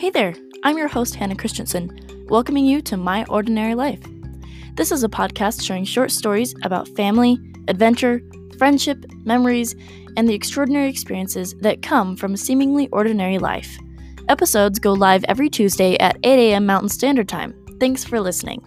Hey there, I'm your host, Hannah Christensen, welcoming you to My Ordinary Life. This is a podcast sharing short stories about family, adventure, friendship, memories, and the extraordinary experiences that come from a seemingly ordinary life. Episodes go live every Tuesday at 8 a.m. Mountain Standard Time. Thanks for listening.